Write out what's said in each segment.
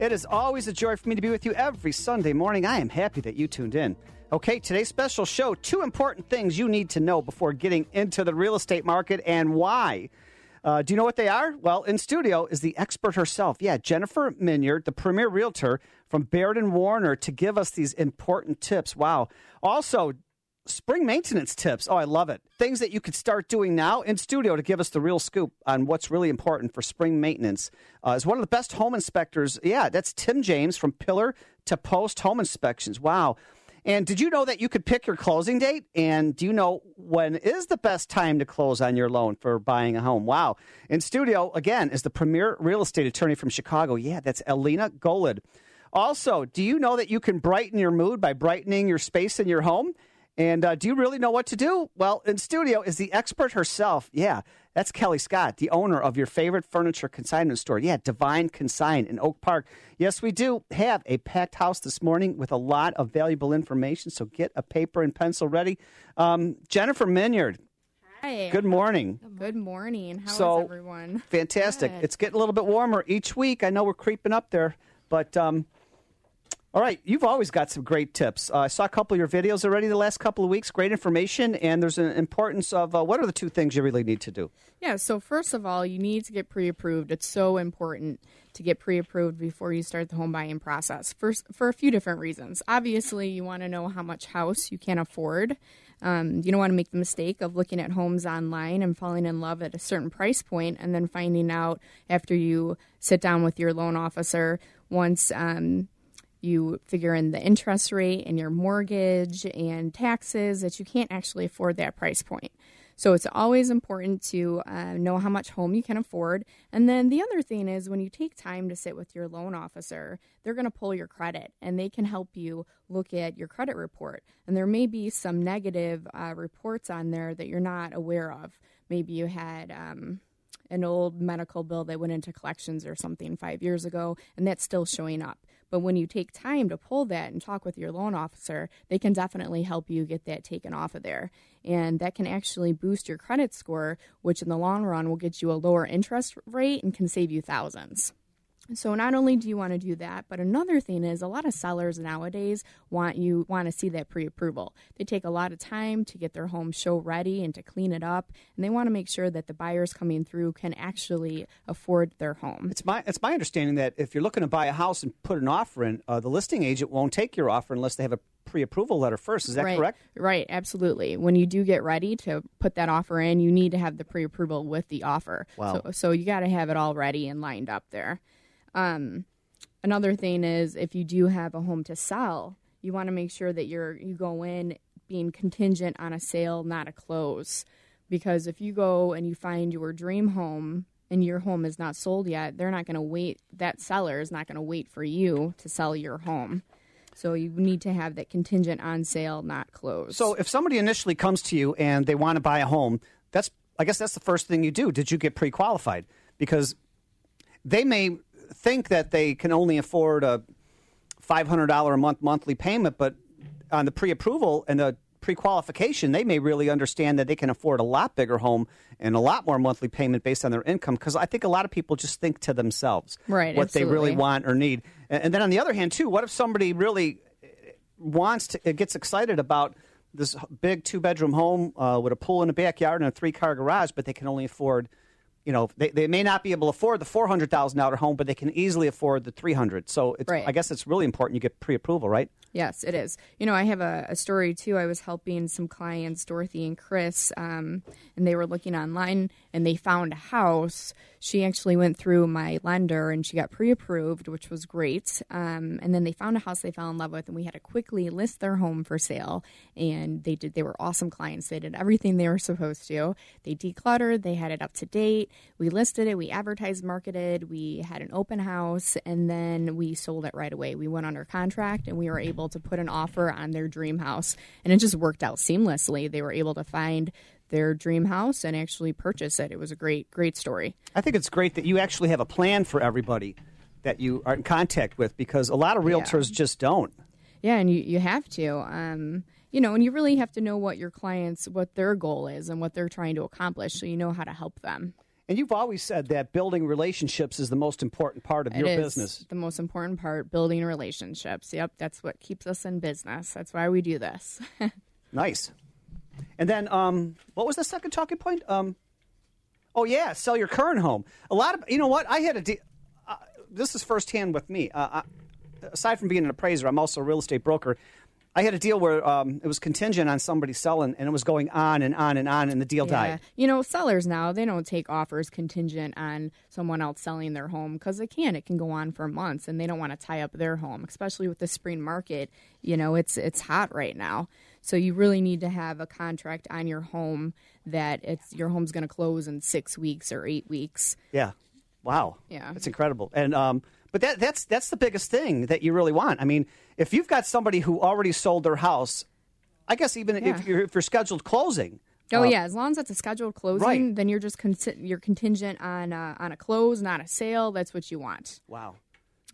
It is always a joy for me to be with you every Sunday morning. I am happy that you tuned in. Okay, today's special show two important things you need to know before getting into the real estate market and why. Uh, do you know what they are? Well, in studio is the expert herself. Yeah, Jennifer Minyard, the premier realtor from Baird and Warner, to give us these important tips. Wow. Also, spring maintenance tips. Oh, I love it. Things that you could start doing now in studio to give us the real scoop on what's really important for spring maintenance. Uh, is one of the best home inspectors. Yeah, that's Tim James from Pillar to Post Home Inspections. Wow. And did you know that you could pick your closing date? And do you know when is the best time to close on your loan for buying a home? Wow. In studio, again, is the premier real estate attorney from Chicago. Yeah, that's Alina Golod. Also, do you know that you can brighten your mood by brightening your space in your home? And uh, do you really know what to do? Well, in studio is the expert herself. Yeah, that's Kelly Scott, the owner of your favorite furniture consignment store. Yeah, Divine Consign in Oak Park. Yes, we do have a packed house this morning with a lot of valuable information. So get a paper and pencil ready. Um, Jennifer Minyard. Hi. Good morning. Good morning. How so, is everyone? Fantastic. Good. It's getting a little bit warmer each week. I know we're creeping up there, but um, all right, you've always got some great tips. Uh, I saw a couple of your videos already the last couple of weeks. Great information, and there's an importance of uh, what are the two things you really need to do? Yeah, so first of all, you need to get pre approved. It's so important to get pre approved before you start the home buying process for, for a few different reasons. Obviously, you want to know how much house you can afford. Um, you don't want to make the mistake of looking at homes online and falling in love at a certain price point and then finding out after you sit down with your loan officer once. Um, you figure in the interest rate and your mortgage and taxes that you can't actually afford that price point. So it's always important to uh, know how much home you can afford. And then the other thing is when you take time to sit with your loan officer, they're going to pull your credit and they can help you look at your credit report. And there may be some negative uh, reports on there that you're not aware of. Maybe you had. Um, an old medical bill that went into collections or something five years ago, and that's still showing up. But when you take time to pull that and talk with your loan officer, they can definitely help you get that taken off of there. And that can actually boost your credit score, which in the long run will get you a lower interest rate and can save you thousands. So not only do you want to do that, but another thing is a lot of sellers nowadays want you want to see that pre-approval. They take a lot of time to get their home show ready and to clean it up, and they want to make sure that the buyers coming through can actually afford their home. It's my it's my understanding that if you're looking to buy a house and put an offer in, uh, the listing agent won't take your offer unless they have a pre-approval letter first. Is that right. correct? Right, absolutely. When you do get ready to put that offer in, you need to have the pre-approval with the offer. Wow. So, so you got to have it all ready and lined up there. Um, another thing is if you do have a home to sell, you want to make sure that you're you go in being contingent on a sale, not a close. Because if you go and you find your dream home and your home is not sold yet, they're not going to wait. That seller is not going to wait for you to sell your home. So you need to have that contingent on sale, not close. So if somebody initially comes to you and they want to buy a home, that's I guess that's the first thing you do. Did you get pre-qualified? Because they may think that they can only afford a $500 a month monthly payment, but on the pre approval and the pre qualification, they may really understand that they can afford a lot bigger home and a lot more monthly payment based on their income. Because I think a lot of people just think to themselves right, what absolutely. they really want or need. And, then on the other hand, too, what if somebody really wants to, gets excited about this big two bedroom home uh, with a pool in the backyard and a three car garage, but they can only afford you know, they, they may not be able to afford the four hundred thousand dollar home, but they can easily afford the three hundred. So it's, right. I guess it's really important you get pre approval, right? Yes, it is. You know, I have a, a, story too. I was helping some clients, Dorothy and Chris, um, and they were looking online and they found a house. She actually went through my lender and she got pre-approved, which was great. Um, and then they found a house they fell in love with, and we had to quickly list their home for sale. And they did; they were awesome clients. They did everything they were supposed to. They decluttered, they had it up to date. We listed it, we advertised, marketed, we had an open house, and then we sold it right away. We went under contract, and we were able to put an offer on their dream house, and it just worked out seamlessly. They were able to find their dream house and actually purchase it. It was a great, great story. I think it's great that you actually have a plan for everybody that you are in contact with because a lot of realtors yeah. just don't. Yeah, and you, you have to. Um, you know, and you really have to know what your clients, what their goal is and what they're trying to accomplish so you know how to help them. And you've always said that building relationships is the most important part of it your business. The most important part, building relationships. Yep, that's what keeps us in business. That's why we do this. nice. And then, um, what was the second talking point? Um, oh yeah, sell your current home. A lot of you know what I had a. De- uh, this is firsthand with me. Uh, I, aside from being an appraiser, I'm also a real estate broker. I had a deal where um, it was contingent on somebody selling, and it was going on and on and on, and the deal yeah. died. You know, sellers now they don't take offers contingent on someone else selling their home because they can. It can go on for months, and they don't want to tie up their home, especially with the spring market. You know, it's it's hot right now. So you really need to have a contract on your home that it's your home's going to close in six weeks or eight weeks. Yeah. Wow. Yeah. That's incredible. And um, but that that's that's the biggest thing that you really want. I mean, if you've got somebody who already sold their house, I guess even yeah. if, you're, if you're scheduled closing. Oh uh, yeah, as long as it's a scheduled closing, right. then you're just con- you're contingent on uh, on a close, not a sale. That's what you want. Wow.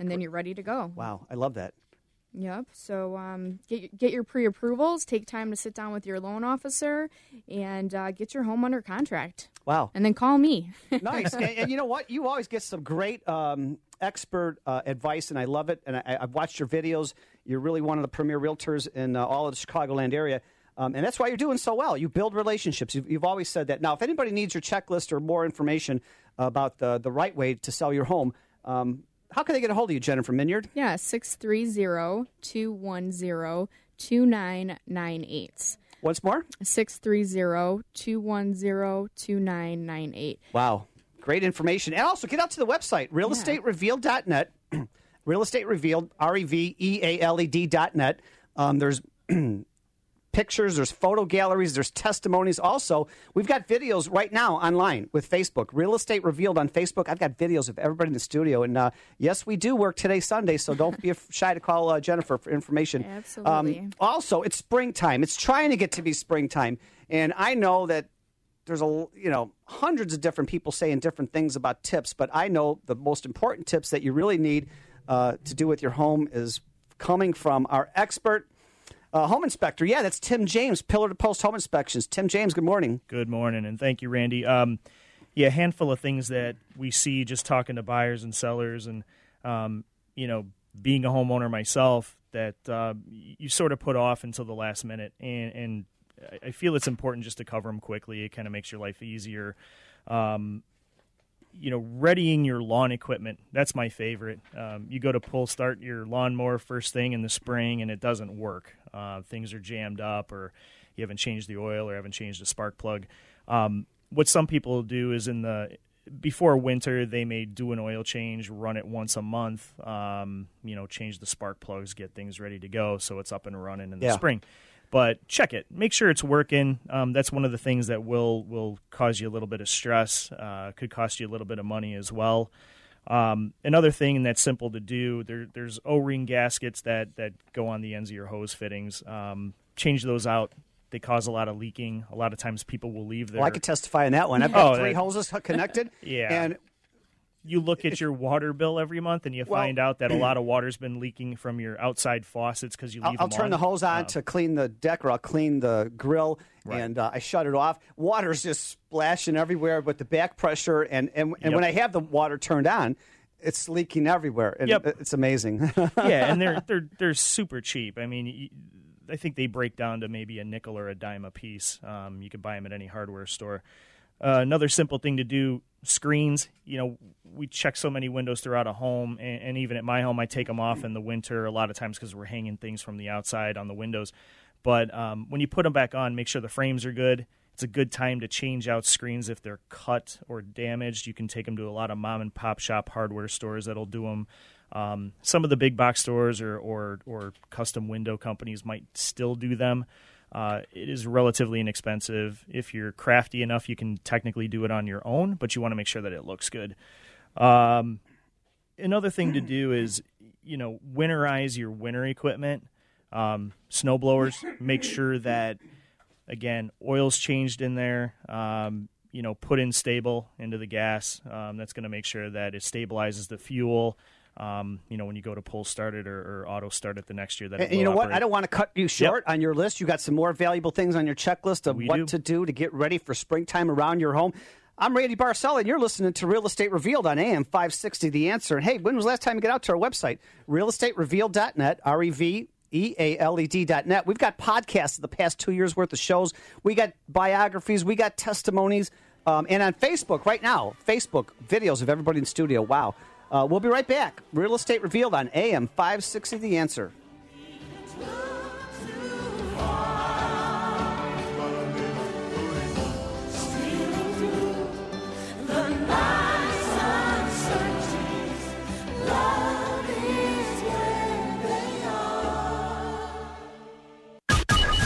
And then you're ready to go. Wow, I love that. Yep. So um, get get your pre-approvals. Take time to sit down with your loan officer and uh, get your home under contract. Wow. And then call me. nice. And, and, you know what? You always get some great um, expert uh, advice, and I love it. And I, have watched your videos. You're really one of the premier realtors in uh, all of the Chicagoland area. Um, and that's why you're doing so well. You build relationships. You've, you've, always said that. Now, if anybody needs your checklist or more information about the, the right way to sell your home, um, how can they get a hold of you, Jennifer Minyard? Yeah, 630 210 2998. Once more? 630 210 2998. Wow. Great information. And also get out to the website, realestaterevealed.net. Real Estate Revealed, R E V E A L E D.net. Um, there's pictures, there's photo galleries, there's testimonies. Also, we've got videos right now online with Facebook. Real Estate Revealed on Facebook. I've got videos of everybody in the studio. And uh, yes, we do work today, Sunday, so don't be shy to call uh, Jennifer for information. Absolutely. Um, also, it's springtime. It's trying to get to be springtime. And I know that there's a you know hundreds of different people saying different things about tips, but I know the most important tips that you really need uh, to do with your home is coming from our expert uh, home inspector. Yeah, that's Tim James, Pillar to Post Home Inspections. Tim James, good morning. Good morning, and thank you, Randy. Um, yeah, a handful of things that we see just talking to buyers and sellers, and um, you know, being a homeowner myself, that uh, you sort of put off until the last minute, and, and I feel it's important just to cover them quickly. It kind of makes your life easier. Um, you know, readying your lawn equipment. That's my favorite. Um, you go to pull start your lawnmower first thing in the spring and it doesn't work. Uh, things are jammed up or you haven't changed the oil or haven't changed the spark plug. Um, what some people do is in the before winter they may do an oil change, run it once a month. Um, you know, change the spark plugs, get things ready to go, so it's up and running in the yeah. spring but check it. Make sure it's working. Um, that's one of the things that will will cause you a little bit of stress. Uh, could cost you a little bit of money as well. Um, another thing that's simple to do. There, there's O-ring gaskets that that go on the ends of your hose fittings. Um, change those out. They cause a lot of leaking. A lot of times people will leave their. Well, I could testify on that one. I've got oh, three that, hoses connected. yeah. And you look at your water bill every month and you well, find out that a lot of water's been leaking from your outside faucets because you leave I'll, I'll turn on. the hose on oh. to clean the deck or I'll clean the grill right. and uh, I shut it off. Water's just splashing everywhere with the back pressure and, and, and yep. when I have the water turned on, it's leaking everywhere. And yep. it's amazing. yeah, and they're they're they're super cheap. I mean, I think they break down to maybe a nickel or a dime a piece. Um, you can buy them at any hardware store. Uh, another simple thing to do screens. You know, we check so many windows throughout a home, and, and even at my home, I take them off in the winter a lot of times because we're hanging things from the outside on the windows. But um, when you put them back on, make sure the frames are good. It's a good time to change out screens if they're cut or damaged. You can take them to a lot of mom and pop shop hardware stores that'll do them. Um, some of the big box stores or, or, or custom window companies might still do them. Uh, it is relatively inexpensive. If you're crafty enough, you can technically do it on your own, but you want to make sure that it looks good. Um, another thing to do is, you know, winterize your winter equipment. Um, snow blowers, make sure that again oil's changed in there. Um, you know, put in stable into the gas. Um, that's going to make sure that it stabilizes the fuel. Um, you know, when you go to pull start it or, or auto start it the next year, that and you know what? I don't want to cut you short yep. on your list. You got some more valuable things on your checklist of we what do. to do to get ready for springtime around your home. I'm Randy Barcella, and you're listening to Real Estate Revealed on AM 560 The Answer. And hey, when was the last time you got out to our website? Realestaterevealed.net, R E V E A L E D.net. We've got podcasts of the past two years worth of shows. We got biographies, we got testimonies. Um, and on Facebook right now, Facebook videos of everybody in studio. Wow. Uh, we'll be right back. Real Estate Revealed on AM 560 The Answer.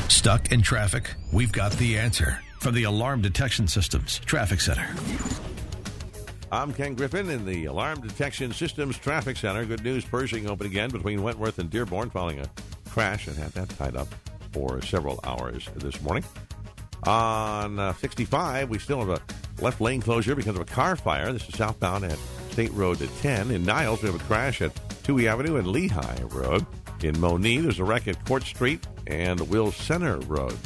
Stuck in traffic? We've got the answer from the Alarm Detection Systems Traffic Center. I'm Ken Griffin in the Alarm Detection Systems Traffic Center. Good news, Pershing open again between Wentworth and Dearborn following a crash and had that tied up for several hours this morning. On uh, 65, we still have a left lane closure because of a car fire. This is southbound at State Road to 10. In Niles, we have a crash at Touhy Avenue and Lehigh Road. In Monee, there's a wreck at Court Street and Will Center Road.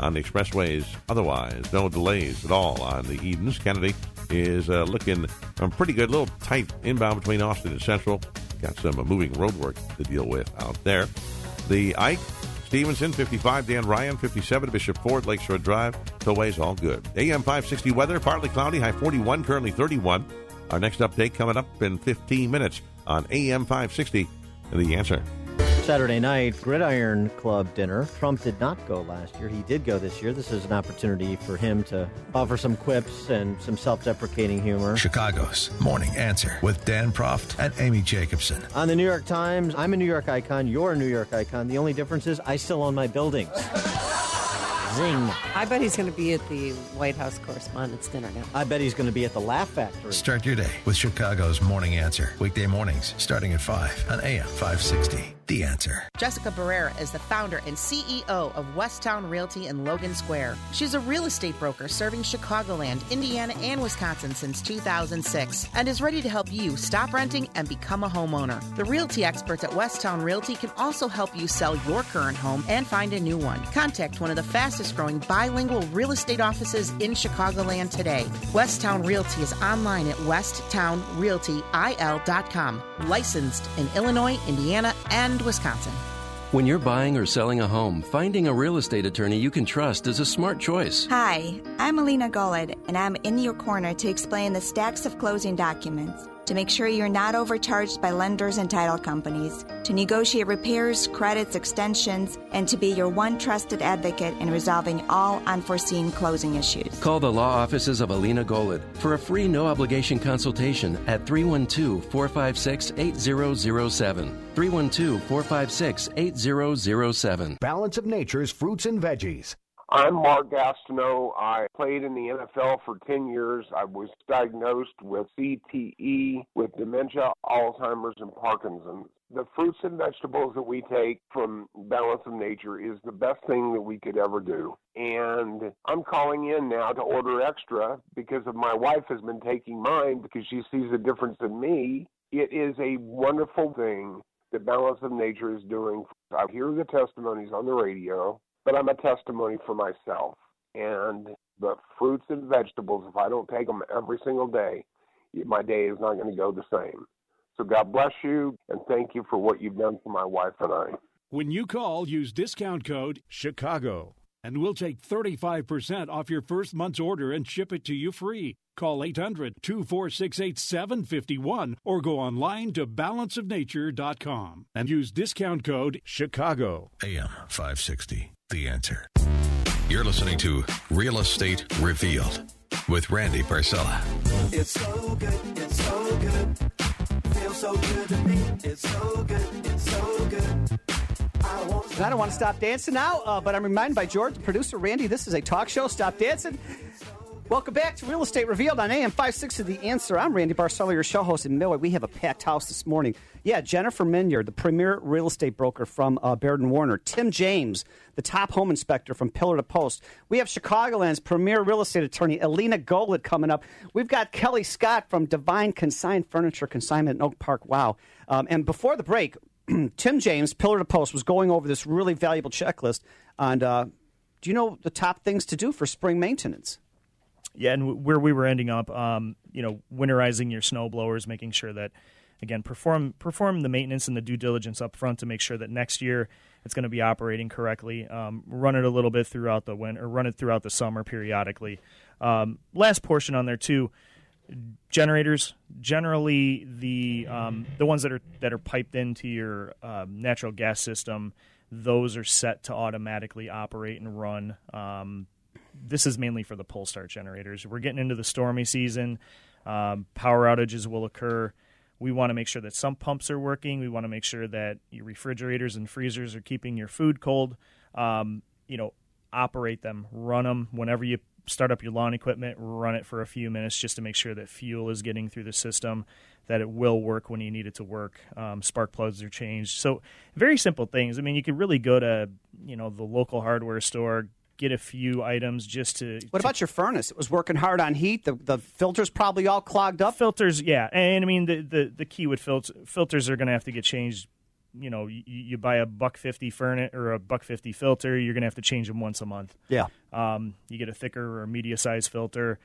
On the expressways, otherwise, no delays at all on the Edens. Kennedy is uh, looking um, pretty good. A little tight inbound between Austin and Central. Got some uh, moving road work to deal with out there. The Ike, Stevenson, 55. Dan Ryan, 57. Bishop Ford, Lakeshore Drive. Tollways, all good. AM 560 weather, partly cloudy, high 41, currently 31. Our next update coming up in 15 minutes on AM 560. The answer. Saturday night Gridiron Club dinner. Trump did not go last year. He did go this year. This is an opportunity for him to offer some quips and some self-deprecating humor. Chicago's Morning Answer with Dan Proft and Amy Jacobson. On the New York Times, I'm a New York icon. You're a New York icon. The only difference is I still own my buildings. Zing. I bet he's going to be at the White House Correspondents' Dinner now. I bet he's going to be at the Laugh Factory. Start your day with Chicago's Morning Answer. Weekday mornings starting at 5 on AM 560. The Answer. Jessica Barrera is the founder and CEO of Westtown Realty in Logan Square. She's a real estate broker serving Chicagoland, Indiana, and Wisconsin since 2006 and is ready to help you stop renting and become a homeowner. The realty experts at Westtown Realty can also help you sell your current home and find a new one. Contact one of the fastest growing bilingual real estate offices in Chicagoland today. Westtown Realty is online at westtownrealtyil.com. Licensed in Illinois, Indiana, and Wisconsin. When you're buying or selling a home, finding a real estate attorney you can trust is a smart choice. Hi, I'm Alina Golod, and I'm in your corner to explain the stacks of closing documents to make sure you're not overcharged by lenders and title companies, to negotiate repairs, credits, extensions, and to be your one trusted advocate in resolving all unforeseen closing issues. Call the law offices of Alina Golod for a free no obligation consultation at 312 456 8007. 312 456 8007. Balance of Nature's fruits and veggies. I'm Mark Gastineau. I played in the NFL for 10 years. I was diagnosed with CTE, with dementia, Alzheimer's, and Parkinson's. The fruits and vegetables that we take from Balance of Nature is the best thing that we could ever do. And I'm calling in now to order extra because of my wife has been taking mine because she sees a difference in me. It is a wonderful thing that Balance of Nature is doing. I hear the testimonies on the radio but I'm a testimony for myself. And the fruits and vegetables, if I don't take them every single day, my day is not going to go the same. So God bless you, and thank you for what you've done for my wife and I. When you call, use discount code CHICAGO, and we'll take 35% off your first month's order and ship it to you free. Call 800 246 8751 or go online to balanceofnature.com and use discount code CHICAGO. AM 560. The answer. You're listening to Real Estate Revealed with Randy Barcella. It's so good, it's so good. Feels so good to me. It's so good, it's so good. I I don't want to stop dancing now, uh, but I'm reminded by George, producer Randy, this is a talk show. Stop dancing. Welcome back to Real Estate Revealed on AM 56 The Answer. I'm Randy Barcella, your show host in Millway. We have a packed house this morning. Yeah, Jennifer Minyard, the premier real estate broker from uh, Baird and Warner. Tim James, the top home inspector from Pillar to Post. We have Chicagoland's premier real estate attorney, Alina Golod, coming up. We've got Kelly Scott from Divine Consigned Furniture Consignment in Oak Park. Wow. Um, and before the break, Tim James, Pillar to Post, was going over this really valuable checklist on uh, do you know the top things to do for spring maintenance? Yeah, and where we were ending up, um, you know, winterizing your snow blowers, making sure that, again, perform perform the maintenance and the due diligence up front to make sure that next year it's going to be operating correctly. Um, run it a little bit throughout the winter, run it throughout the summer periodically. Um, last portion on there too, generators. Generally, the um, the ones that are that are piped into your um, natural gas system, those are set to automatically operate and run. Um, this is mainly for the pull start generators. We're getting into the stormy season. Um, power outages will occur. We want to make sure that some pumps are working. We want to make sure that your refrigerators and freezers are keeping your food cold. Um, you know, operate them, run them whenever you start up your lawn equipment. Run it for a few minutes just to make sure that fuel is getting through the system, that it will work when you need it to work. Um, spark plugs are changed. So very simple things. I mean, you could really go to you know the local hardware store, get a few items just to. What about your furnace? It was working hard on heat. The the filters probably all clogged up. Filters, yeah, and I mean the the, the key with filters filters are going to have to get changed. You know, you, you buy a buck fifty furnace or a buck fifty filter, you're going to have to change them once a month. Yeah. Um, you get a thicker or media size filter,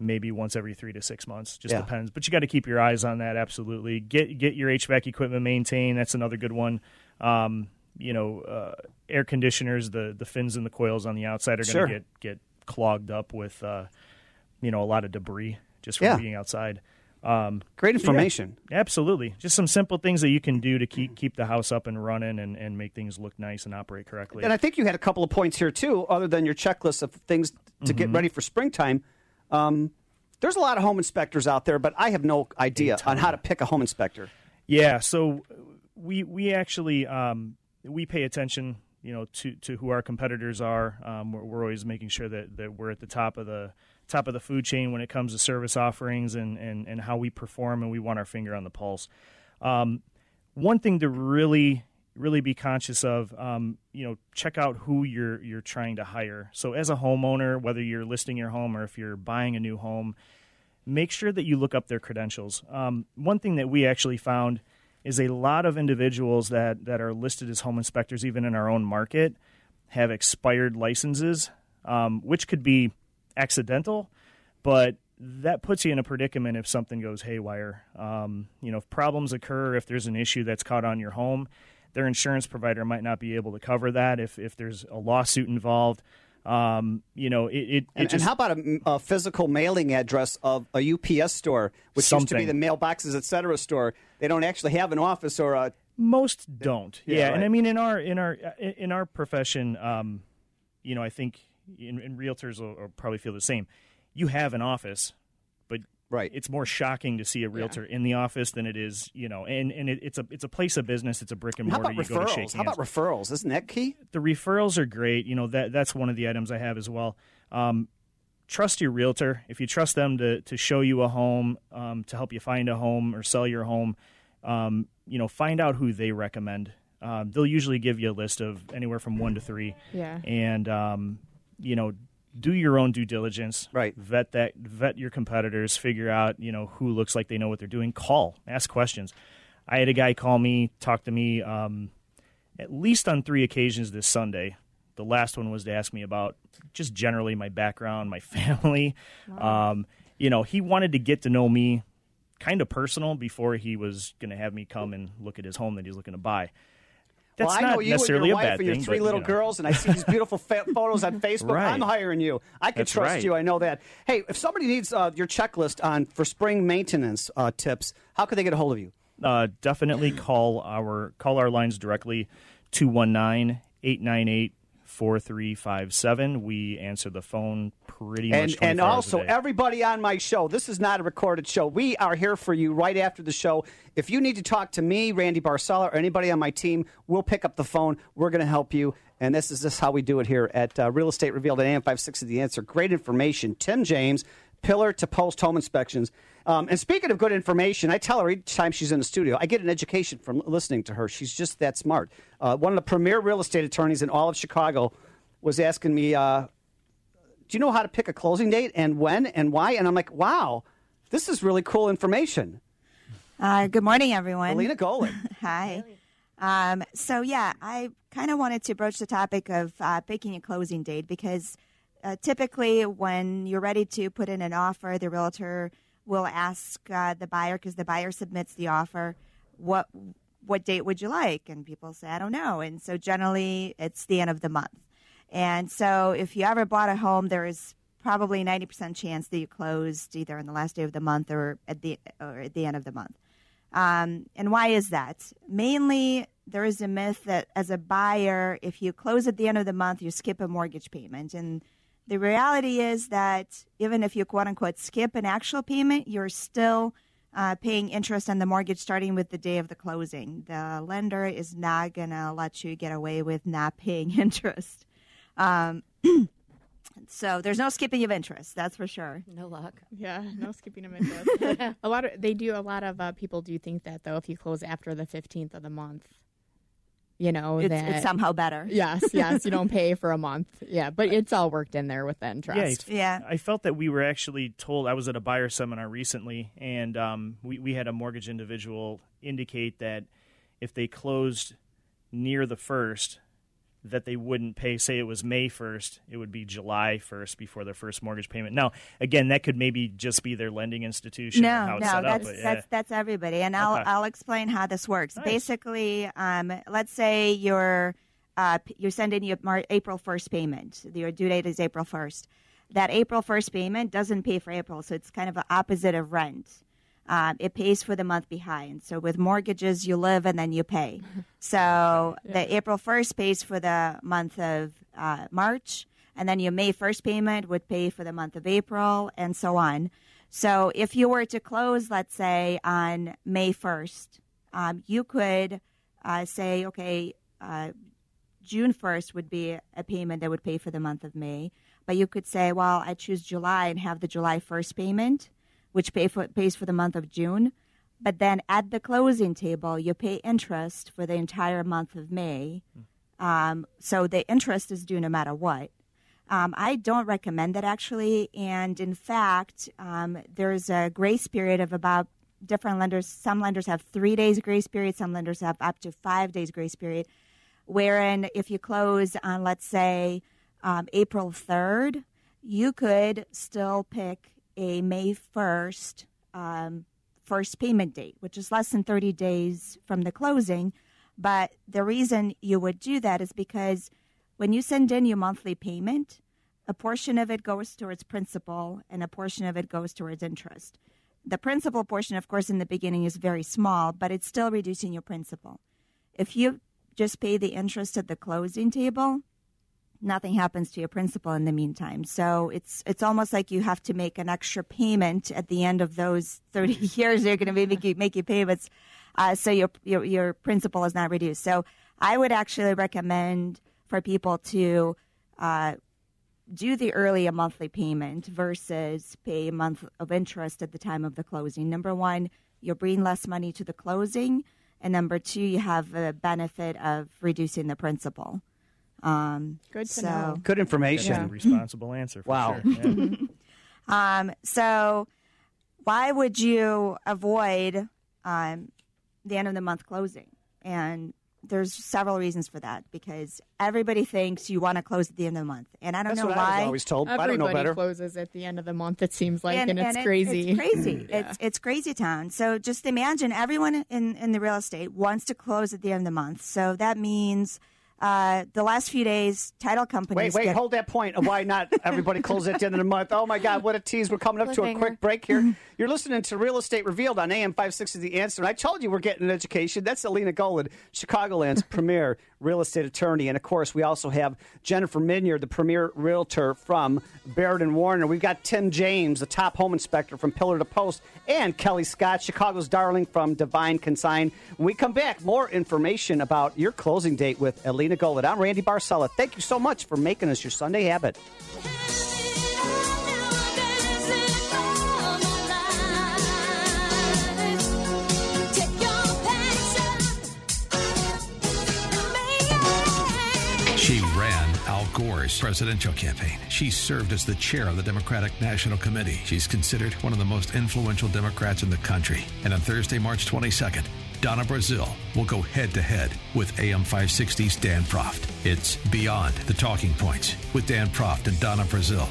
maybe once every three to six months. Just Yeah. depends. But you got to keep your eyes on that. Absolutely. Get get your HVAC equipment maintained. That's another good one. Um, you know, uh, air conditioners, the the fins and the coils on the outside are going to Sure. get get clogged up with, uh, you know, a lot of debris just from Yeah. being outside. Um, Great so yeah, information. absolutely. Just some simple things that you can do to keep keep the house up and running and, and make things look nice and operate correctly. And I think you had a couple of points here too, other than your checklist of things to get Mhm. ready for springtime. Um, there's a lot of home inspectors out there, but I have no idea on how to pick a home inspector. Yeah, so we we actually um, we pay attention, you know, to, to who our competitors are. Um, we're, we're always making sure that, that we're at the top of the top of the food chain when it comes to service offerings and, and, and how we perform, and we want our finger on the pulse. Um, one thing to really really be conscious of, um, you know, check out who you're you're trying to hire. So as a homeowner, whether you're listing your home or if you're buying a new home, make sure that you look up their credentials. Um, one thing that we actually found is a lot of individuals that, that are listed as home inspectors, even in our own market, have expired licenses, um, which could be accidental, but that puts you in a predicament if something goes haywire. Um, you know, if problems occur, if there's an issue that's caught on your home, their insurance provider might not be able to cover that. If if there's a lawsuit involved, um, you know, it, it, it And, just and how about a, a physical mailing address of a UPS store, which used to be the mailboxes, et cetera store? They don't actually have an office or a. Most don't. Yeah, Yeah, right. and I mean in our in our in our profession, um, you know, I think in, in realtors will, will probably feel the same. You have an office, right, it's more shocking to see a realtor in the office than it is, you know, and and it, it's a it's a place of business. It's a brick and mortar. How mortar. about you go to shake referrals? hands. How about referrals? Isn't that key? the referrals are great. You know that that's one of the items I have as well. Um, trust your realtor. If you trust them to to show you a home, um, to help you find a home or sell your home, um, you know, find out who they recommend. Um, they'll usually give you a list of anywhere from one to three. Yeah. And um, you know, do your own due diligence. Right. Vet that. Vet your competitors. Figure out you know who looks like they know what they're doing. Call. Ask questions. I had a guy call me, talk to me, um, at least on three occasions this Sunday. The last one was to ask me about just generally my background, my family. Um, you know, he wanted to get to know me kind of personal before he was going to have me come and look at his home that he's looking to buy. That's well, I know you and your wife and your thing, three but, little you know. girls, and I see these beautiful fa- photos on Facebook. Right. I'm hiring you. I can That's trust right. you. I know that. Hey, if somebody needs uh, your checklist on for spring maintenance uh, tips, how could they get a hold of you? uh, definitely call our call our lines directly 219-898-5600 4357. We answer the phone pretty much and 24 and also everybody on my show this is not a recorded show. We are here for you right after the show. If you need to talk to me randy barcella or anybody on my team we'll pick up the phone. We're going to help you. And this is just how we do it here at uh, real estate revealed at am 56 of the answer. Great information. Tim james pillar to post home inspections um, and speaking of good information i tell her each time she's in the studio i get an education from listening to her she's just that smart uh, one of the premier real estate attorneys in all of chicago was asking me uh, do you know how to pick a closing date and when and why? And I'm like, wow, this is really cool information. Uh, good morning, everyone. Alina Golod. Hi. Um, so, yeah, I kind of wanted to broach the topic of uh, picking a closing date because uh, typically when you're ready to put in an offer, the realtor will ask uh, the buyer because the buyer submits the offer, what what date would you like? And people say, I don't know. And so generally it's the end of the month. And so if you ever bought a home, there is probably 90% chance that you closed either on the last day of the month or at the or at the end of the month. Um, and why is that? Mainly, there is a myth that as a buyer, if you close at the end of the month, you skip a mortgage payment. And the reality is that even if you quote unquote skip an actual payment, you're still uh, paying interest on the mortgage starting with the day of the closing. The lender is not going to let you get away with not paying interest. Um, so there's no skipping of interest, that's for sure. No luck. Yeah, no skipping of interest. a lot of they do. A lot of uh, people do think that though, if you close after the fifteenth of the month, you know It's, that it's somehow better. Yes, yes, you don't pay for a month. Yeah, but it's all worked in there with the interest. Yeah, I felt that we were actually told. I was at a buyer seminar recently, and um, we we had a mortgage individual indicate that if they closed near the first, that they wouldn't pay. Say it was May first, it would be July first before their first mortgage payment. Now, again, that could maybe just be their lending institution. No, how no, set that's up, yeah. that's that's everybody, and I'll Okay. I'll explain how this works. Basically, um, let's say you're uh, you're sending your Mar- April first payment. Your due date is April first. That April first payment doesn't pay for April, so it's kind of the opposite of rent. Um, it pays for the month behind. So with mortgages, you live and then you pay. So the April first pays for the month of uh, March, and then your May first payment would pay for the month of April, and so on. So if you were to close, let's say on May 1st, um, you could uh, say, okay, uh, June 1st would be a payment that would pay for the month of May. But you could say, well, I choose July and have the July 1st payment, which pay for, pays for the month of June. But then at the closing table, you pay interest for the entire month of May. Um, so the interest is due no matter what. Um, I don't recommend that actually. And in fact, um, there's a grace period of about different lenders. Some lenders have three days grace period, some lenders have up to five days grace period. Wherein, if you close on, let's say, um, April 3rd, you could still pick a May 1st um, first payment date, which is less than 30 days from the closing. But the reason you would do that is because when you send in your monthly payment, a portion of it goes towards principal and a portion of it goes towards interest. The principal portion, of course, in the beginning is very small, but it's still reducing your principal. If you just pay the interest at the closing table, nothing happens to your principal in the meantime. So it's it's almost like you have to make an extra payment at the end of those 30 years. They're going to be making making payments, uh, so your, your your principal is not reduced. So I would actually recommend for people to uh, do the early a monthly payment versus pay a month of interest at the time of the closing. Number one, you'll bring less money to the closing, and number two, you have the benefit of reducing the principal. Um, Good to so, know. Good information. That's a responsible answer. For Wow. Sure. Yeah. Um, so, why would you avoid um, the end of the month closing? And there's several reasons for that because everybody thinks you want to close at the end of the month, and I don't That's know what why. I was always told. I don't know Everybody better. closes at the end of the month. It seems like, and, it's it- crazy. it's crazy. It's it's crazy town. So just imagine everyone in in the real estate wants to close at the end of the month. So that means Uh, the last few days, title Wait, companies. wait, get- hold that point. Why not everybody close at the end of the month? Oh my God, what a tease. We're coming up to a quick break here. You're listening to Real Estate Revealed on AM 560 The Answer. And I told you we're getting an education. That's Alina Golod, Chicagoland's premier real estate attorney. And of course, we also have Jennifer Minyard, the premier realtor from Baird and Warner. We've got Tim James, the top home inspector from Pillar to Post, and Kelly Scott, Chicago's darling from Divine Consign. When we come back, more information about your closing date with Alina Golod. I'm Randy Barcella. Thank you so much for making us your Sunday habit. Gore's presidential campaign. She served as the chair of the Democratic National Committee. She's considered one of the most influential Democrats in the country. And on Thursday, March 22nd, Donna Brazile will go head to head with AM 560's Dan Proft. It's Beyond the Talking Points with Dan Proft and Donna Brazile.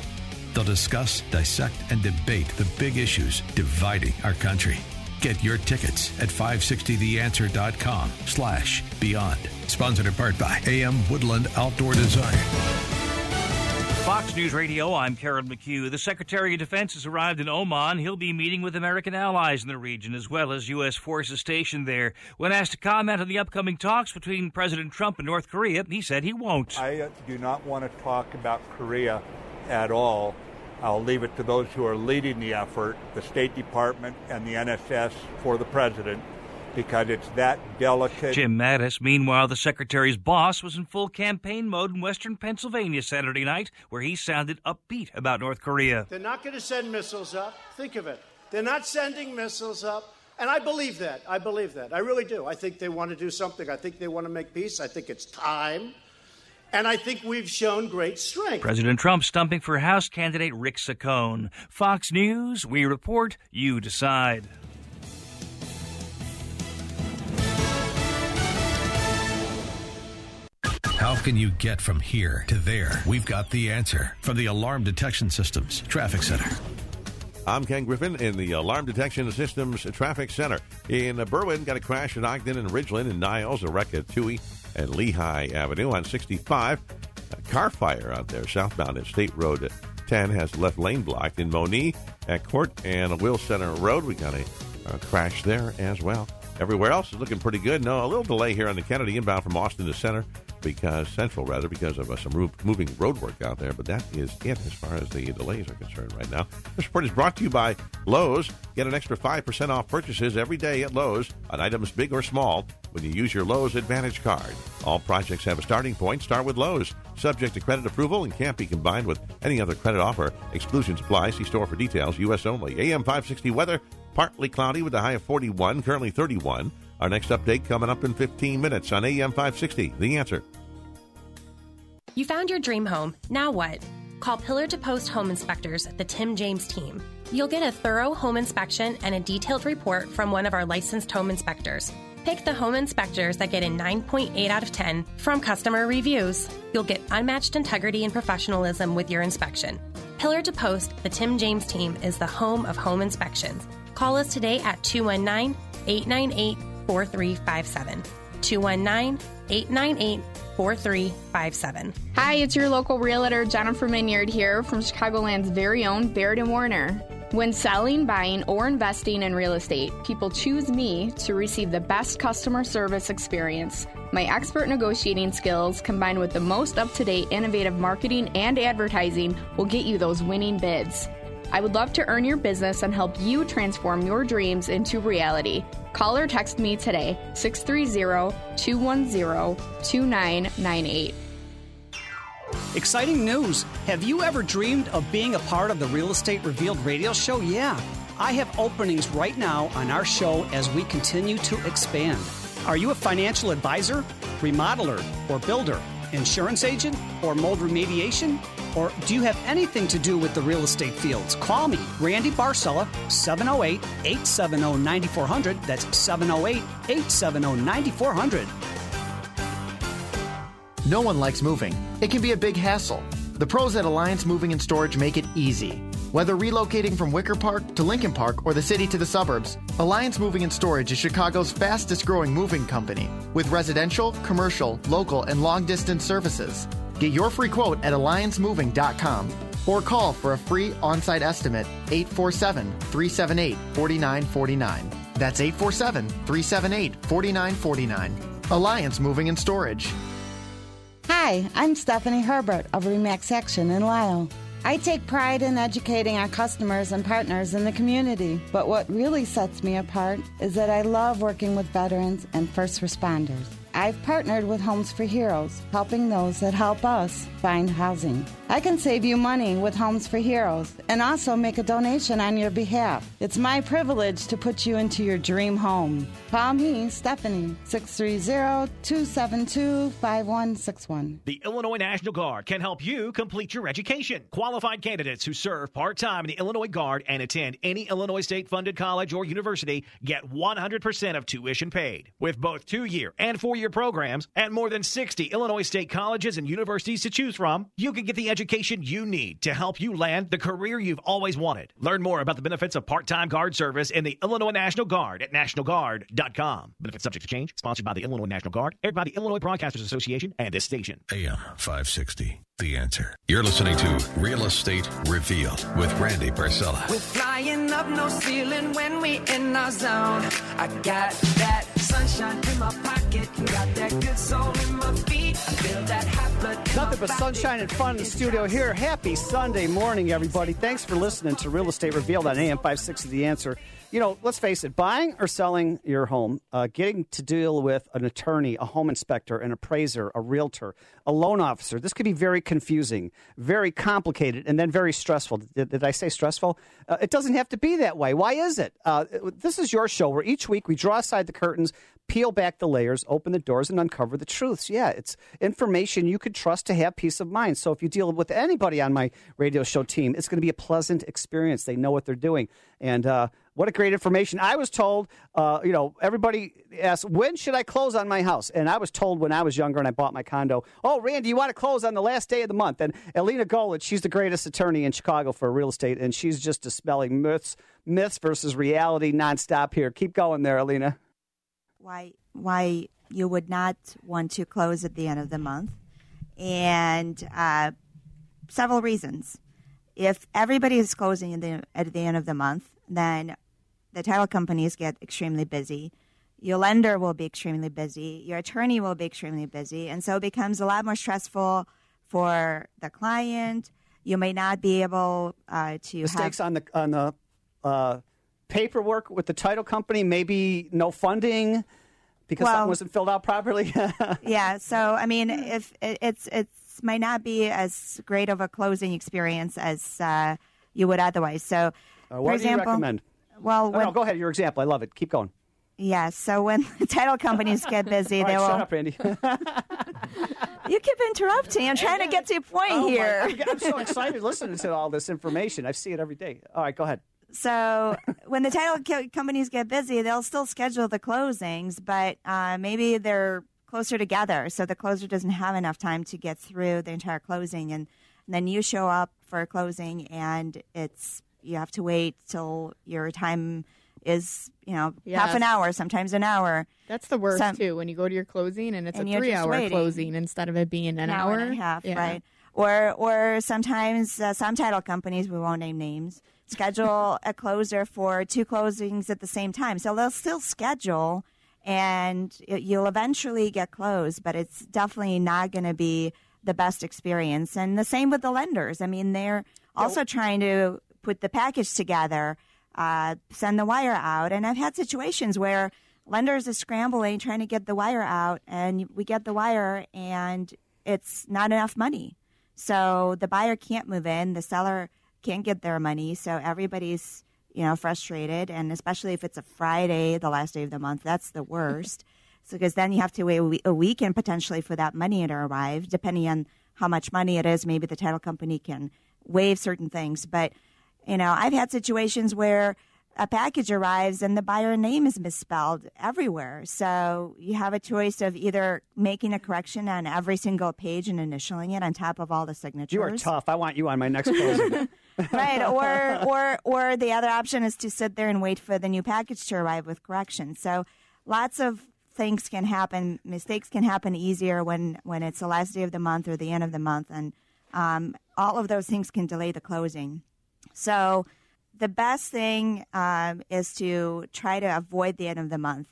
They'll discuss, dissect, and debate the big issues dividing our country. Get your tickets at 560theanswer.com slash beyond. Sponsored in part by AM Woodland Outdoor Design. Fox News Radio, I'm Carol McHugh. The Secretary of Defense has arrived in Oman. He'll be meeting with American allies in the region as well as U.S. forces stationed there. When asked to comment on the upcoming talks between President Trump and North Korea, he said he won't. I uh, do not want to talk about Korea at all. I'll leave it to those who are leading the effort, the State Department and the NSS for the President, because it's that delicate. Jim Mattis, meanwhile, the Secretary's boss was in full campaign mode in western Pennsylvania Saturday night, where he sounded upbeat about North Korea. They're not going to send missiles up. Think of it. They're not sending missiles up. And I believe that. I believe that. I really do. I think they want to do something. I think they want to make peace. I think it's time. And I think we've shown great strength. President Trump stumping for House candidate Rick Saccone. Fox News, we report, you decide. How can you get from here to there? We've got the answer from the Alarm Detection Systems Traffic Center. I'm Ken Griffin in the Alarm Detection Systems Traffic Center. In Berwyn, got a crash at Ogden and Ridgeland. and Niles, a wreck at Touhy and Lehigh Avenue on 65. A car fire out there southbound at State Road 10 has left lane blocked. In Monee at Court and Will Center Road, we got a, a crash there as well. Everywhere else is looking pretty good. No, a little delay here on the Kennedy inbound from Austin to Center because Central rather because of uh, some ro- moving road work out there. But that is it as far as the delays are concerned right now. This report is brought to you by Lowe's. Get an extra five percent off purchases every day at Lowe's on items big or small when you use your Lowe's Advantage card. All projects have a starting point. Start with Lowe's. Subject to credit approval and can't be combined with any other credit offer. Exclusions apply. See store for details. U.S. only. AM 560 weather. Partly cloudy with a high of 41. Currently 31. Our next update coming up in 15 minutes on AM 560. The answer. You found your dream home. Now what? Call Pillar to Post Home Inspectors, the Tim James team. You'll get a thorough home inspection and a detailed report from one of our licensed home inspectors. Pick the home inspectors that get a 9.8 out of 10 from customer reviews. You'll get unmatched integrity and professionalism with your inspection. Pillar to Post, the Tim James team is the home of home inspections. Call us today at 219 898 4357. 219 898 4357. Hi, it's your local realtor Jennifer Minyard here from Chicagoland's very own Baird and Warner. When selling, buying, or investing in real estate, people choose me to receive the best customer service experience. My expert negotiating skills, combined with the most up to date innovative marketing and advertising, will get you those winning bids. I would love to earn your business and help you transform your dreams into reality. Call or text me today, 630 210 2998. Exciting news! Have you ever dreamed of being a part of the Real Estate Revealed radio show? Yeah. I have openings right now on our show as we continue to expand. Are you a financial advisor, remodeler, or builder, insurance agent, or mold remediation? Or do you have anything to do with the real estate fields? Call me, Randy Barcella, 708 870 9400. That's 708 870 9400. No one likes moving. It can be a big hassle. The pros at Alliance Moving and Storage make it easy. Whether relocating from Wicker Park to Lincoln Park or the city to the suburbs, Alliance Moving and Storage is Chicago's fastest growing moving company with residential, commercial, local, and long distance services. Get your free quote at alliancemoving.com or call for a free on site estimate 847 378 4949. That's 847 378 4949. Alliance Moving and Storage. Hi, I'm Stephanie Herbert of Remax Action in Lisle. I take pride in educating our customers and partners in the community, but what really sets me apart is that I love working with veterans and first responders. I've partnered with Homes for Heroes, helping those that help us find housing. I can save you money with Homes for Heroes and also make a donation on your behalf. It's my privilege to put you into your dream home. Call me, Stephanie, 630-272-5161. The Illinois National Guard can help you complete your education. Qualified candidates who serve part-time in the Illinois Guard and attend any Illinois state-funded college or university get 100% of tuition paid. With both two-year and four-year programs and more than 60 Illinois state colleges and universities to choose from, you can get the education you need to help you land the career you've always wanted. Learn more about the benefits of part-time guard service in the Illinois National Guard at nationalguard.com. Benefits subject to change. Sponsored by the Illinois National Guard, aired by the Illinois Broadcasters Association and this station. AM 560. The answer. You're listening to Real Estate Revealed with Randy Barcella. We're flying up no ceiling when we in our zone. I got that sunshine in my pocket, got that good soul in my feet. I feel that hot blood. Nothing but sunshine and fun in the studio here. Happy Sunday morning, everybody. Thanks for listening to Real Estate Revealed on AM 560 The Answer. You know, let's face it, buying or selling your home, uh, getting to deal with an attorney, a home inspector, an appraiser, a realtor, a loan officer, this could be very confusing, very complicated, and then very stressful. Did, did I say stressful? Uh, it doesn't have to be that way. Why is it? Uh, this is your show where each week we draw aside the curtains, peel back the layers, open the doors, and uncover the truths. Yeah, it's information you could trust to have peace of mind. So if you deal with anybody on my radio show team, it's going to be a pleasant experience. They know what they're doing. And uh, what a great information. I was told, uh, you know, everybody asks, when should I close on my house? And I was told when I was younger and I bought my condo, oh, Randy, you want to close on the last day of the month. And Alina Golod, she's the greatest attorney in Chicago for real estate, and she's just dispelling myths, myths versus reality nonstop here. Keep going there, Elena. why why you would not want to close at the end of the month, and uh, several reasons. If everybody is closing the, at the end of the month, then the title companies get extremely busy. Your lender will be extremely busy. Your attorney will be extremely busy, and so it becomes a lot more stressful for the client. You may not be able uh, to Mistakes have on the on the uh, paperwork with the title company, maybe no funding because Well- something wasn't filled out properly. yeah. So I mean, if it, it's it's might not be as great of a closing experience as uh, you would otherwise. So, Uh, for what do you example, recommend? Well, Oh, when, no, go ahead. Your example. I love it. Keep going. yeah. So when the title companies get busy, they right, will. shut up, Randy. You keep interrupting. I'm trying to get to a point Oh, here. I'm, I'm so excited listening to all this information. I see it every day. All right, go ahead. So when the title co- companies get busy, they'll still schedule the closings, but uh, maybe they're closer together, so the closer doesn't have enough time to get through the entire closing, and, and then you show up for a closing, and it's you have to wait till your time is you know half an hour, sometimes an hour. That's the worst Some- too when you go to your closing and it's And a three-hour waiting. closing instead of it being an, hour and a half, Yeah. right? Or or sometimes uh, some title companies, we won't name names, schedule a closer for two closings at the same time. So they'll still schedule, and it- you'll eventually get closed, but it's definitely not going to be the best experience. And the same with the lenders. I mean, they're also trying to put the package together, uh, send the wire out, and I've had situations where lenders are scrambling trying to get the wire out, and we get the wire, and it's not enough money. So the buyer can't move in, the seller can't get their money, so everybody's you know frustrated, and especially if it's a Friday, the last day of the month, that's the worst. so because then you have to wait a we- a weekend potentially for that money to arrive, depending on how much money it is. Maybe the title company can waive certain things, but you know I've had situations where a package arrives and the buyer name is misspelled everywhere. So you have a choice of either making a correction on every single page and initialing it on top of all the signatures. You are tough. I want you on my next closing. right, or or or the other option is to sit there and wait for the new package to arrive with corrections. So lots of things can happen. Mistakes can happen easier when when it's the last day of the month or the end of the month, and um, all of those things can delay the closing. So the best thing um, is to try to avoid the end of the month.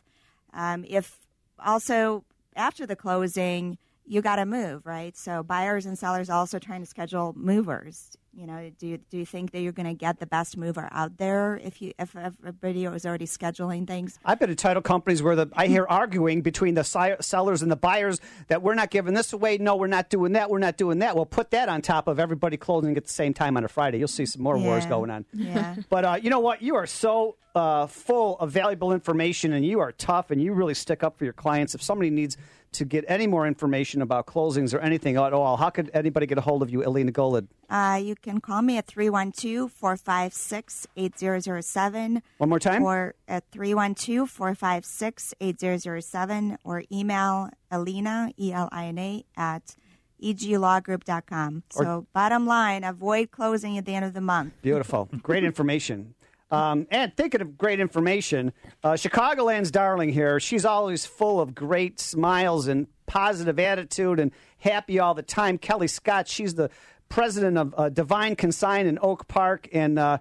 Um, if also after the closing, you got to move, right? So buyers and sellers also trying to schedule movers. You know, do you, do you think that you're going to get the best mover out there if you if everybody is already scheduling things? I've been in title companies where the I hear arguing between the si- sellers and the buyers that we're not giving this away. No, we're not doing that. We're not doing that. Well, put that on top of everybody closing at the same time on a Friday. You'll see some more wars going on. Yeah. But uh, you know what? You are so uh, full of valuable information, and you are tough, and you really stick up for your clients. If somebody needs to get any more information about closings or anything at all, how could anybody get a hold of you, Alina Golod? Uh, you can call me at 312 456 8007. One more time? Or at 312 456 8007 or email Elena, E L I N A, at eglawgroup.com. Or- So, bottom line, avoid closing at the end of the month. Beautiful. Great information. Um, and thinking of great information, uh, Chicagoland's darling here. She's always full of great smiles and positive attitude and happy all the time. Kelly Scott, she's the president of uh, Divine Consign in Oak Park. And uh,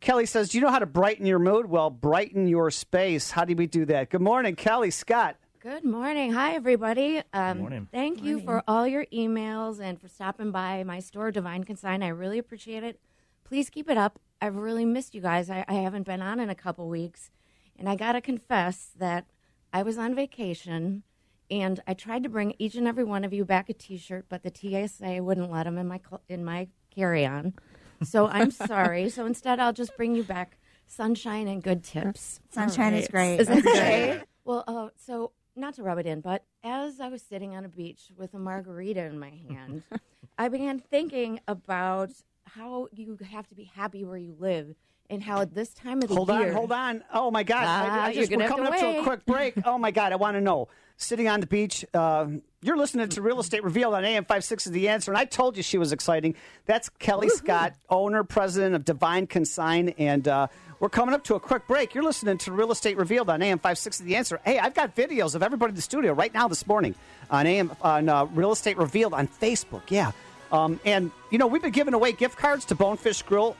Kelly says, Do you know how to brighten your mood? Well, brighten your space. How do we do that? Good morning, Kelly Scott. Good morning. Hi, everybody. Um, morning. Thank you for all your emails and for stopping by my store, Divine Consign. I really appreciate it. Please keep it up. I've really missed you guys. I, I haven't been on in a couple weeks. And I got to confess that I was on vacation and I tried to bring each and every one of you back a t shirt, but the TSA wouldn't let them in my, cl- in my carry on. So I'm sorry. So instead, I'll just bring you back sunshine and good tips. Sunshine All is great. Is that great? well, uh, so not to rub it in, but as I was sitting on a beach with a margarita in my hand, I began thinking about how you have to be happy where you live and how at this time of the Hold year. on, hold on. Oh my God! I- Ah, I, you're just, we're coming to up to a quick break. Oh my God! I want to know. Sitting on the beach, uh, you're listening to Real Estate Revealed on AM 56 is the answer, and I told you she was exciting. That's Kelly Scott, owner, president of Divine Consign, and uh, we're coming up to a quick break. You're listening to Real Estate Revealed on AM 56 is the answer. Hey, I've got videos of everybody in the studio right now this morning on AM on uh, Real Estate Revealed on Facebook. Yeah, um, and you know we've been giving away gift cards to Bonefish Grill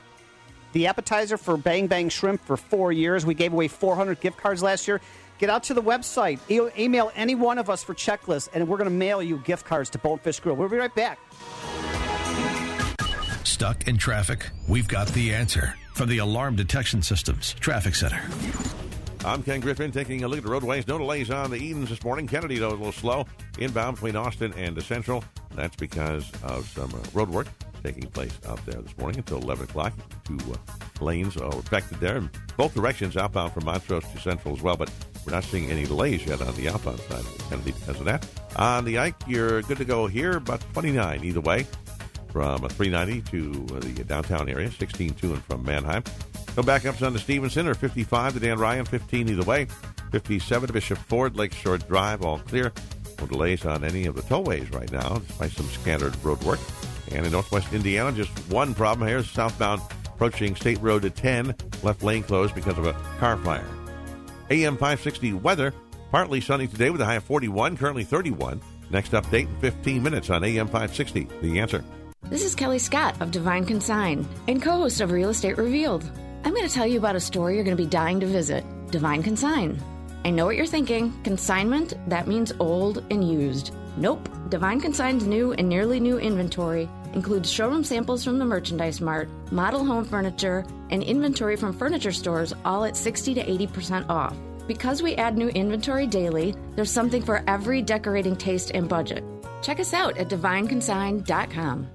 the appetizer for Bang Bang Shrimp for four years. We gave away 400 gift cards last year. Get out to the website, e- email any one of us for checklists, and we're going to mail you gift cards to Bonefish Grill. We'll be right back. Stuck in traffic? We've got the answer from the Alarm Detection Systems Traffic Center. I'm Ken Griffin taking a look at the roadways. No delays on the Edens this morning. Kennedy, though, a little slow. Inbound between Austin and the Central. That's because of some uh, road work taking place out there this morning until 11 o'clock. Two uh, lanes are affected there in both directions, outbound from Montrose to Central as well. But we're not seeing any delays yet on the outbound side of Kennedy because of that. On the Ike, you're good to go here, about 29 either way from uh, 390 to uh, the downtown area, 16 to and from Mannheim. No backups on the Stevenson or 55 to Dan Ryan, 15 either way. 57 to Bishop Ford, Lakeshore Drive, all clear. No delays on any of the tollways right now, despite some scattered road work. And in northwest Indiana, just one problem here is southbound approaching State Road to 10, left lane closed because of a car fire. AM 560 weather, partly sunny today with a high of 41, currently 31. Next update in 15 minutes on AM 560. The answer. This is Kelly Scott of Divine Consign and co host of Real Estate Revealed. I'm going to tell you about a store you're going to be dying to visit Divine Consign. I know what you're thinking consignment, that means old and used. Nope. Divine Consign's new and nearly new inventory includes showroom samples from the Merchandise Mart, model home furniture, and inventory from furniture stores, all at 60 to 80% off. Because we add new inventory daily, there's something for every decorating taste and budget. Check us out at divineconsign.com.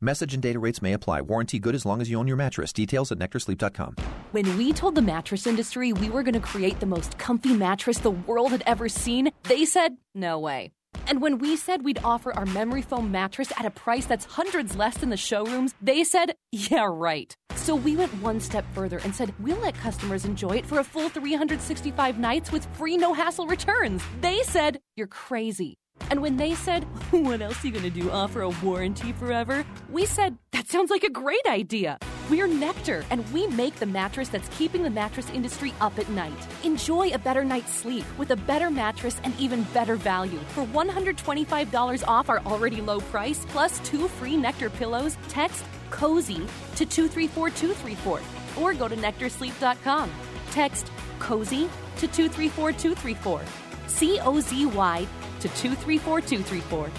Message and data rates may apply. Warranty good as long as you own your mattress. Details at nectarsleep.com. When we told the mattress industry we were going to create the most comfy mattress the world had ever seen, they said, no way. And when we said we'd offer our memory foam mattress at a price that's hundreds less than the showrooms, they said, yeah, right. So we went one step further and said we'll let customers enjoy it for a full 365 nights with free no hassle returns. They said, you're crazy. And when they said, What else are you to do? Offer a warranty forever? We said, That sounds like a great idea. We're Nectar, and we make the mattress that's keeping the mattress industry up at night. Enjoy a better night's sleep with a better mattress and even better value. For $125 off our already low price, plus two free Nectar pillows, text COZY to 234234 or go to nectarsleep.com. Text COZY to 234234. C O Z Y to 234234.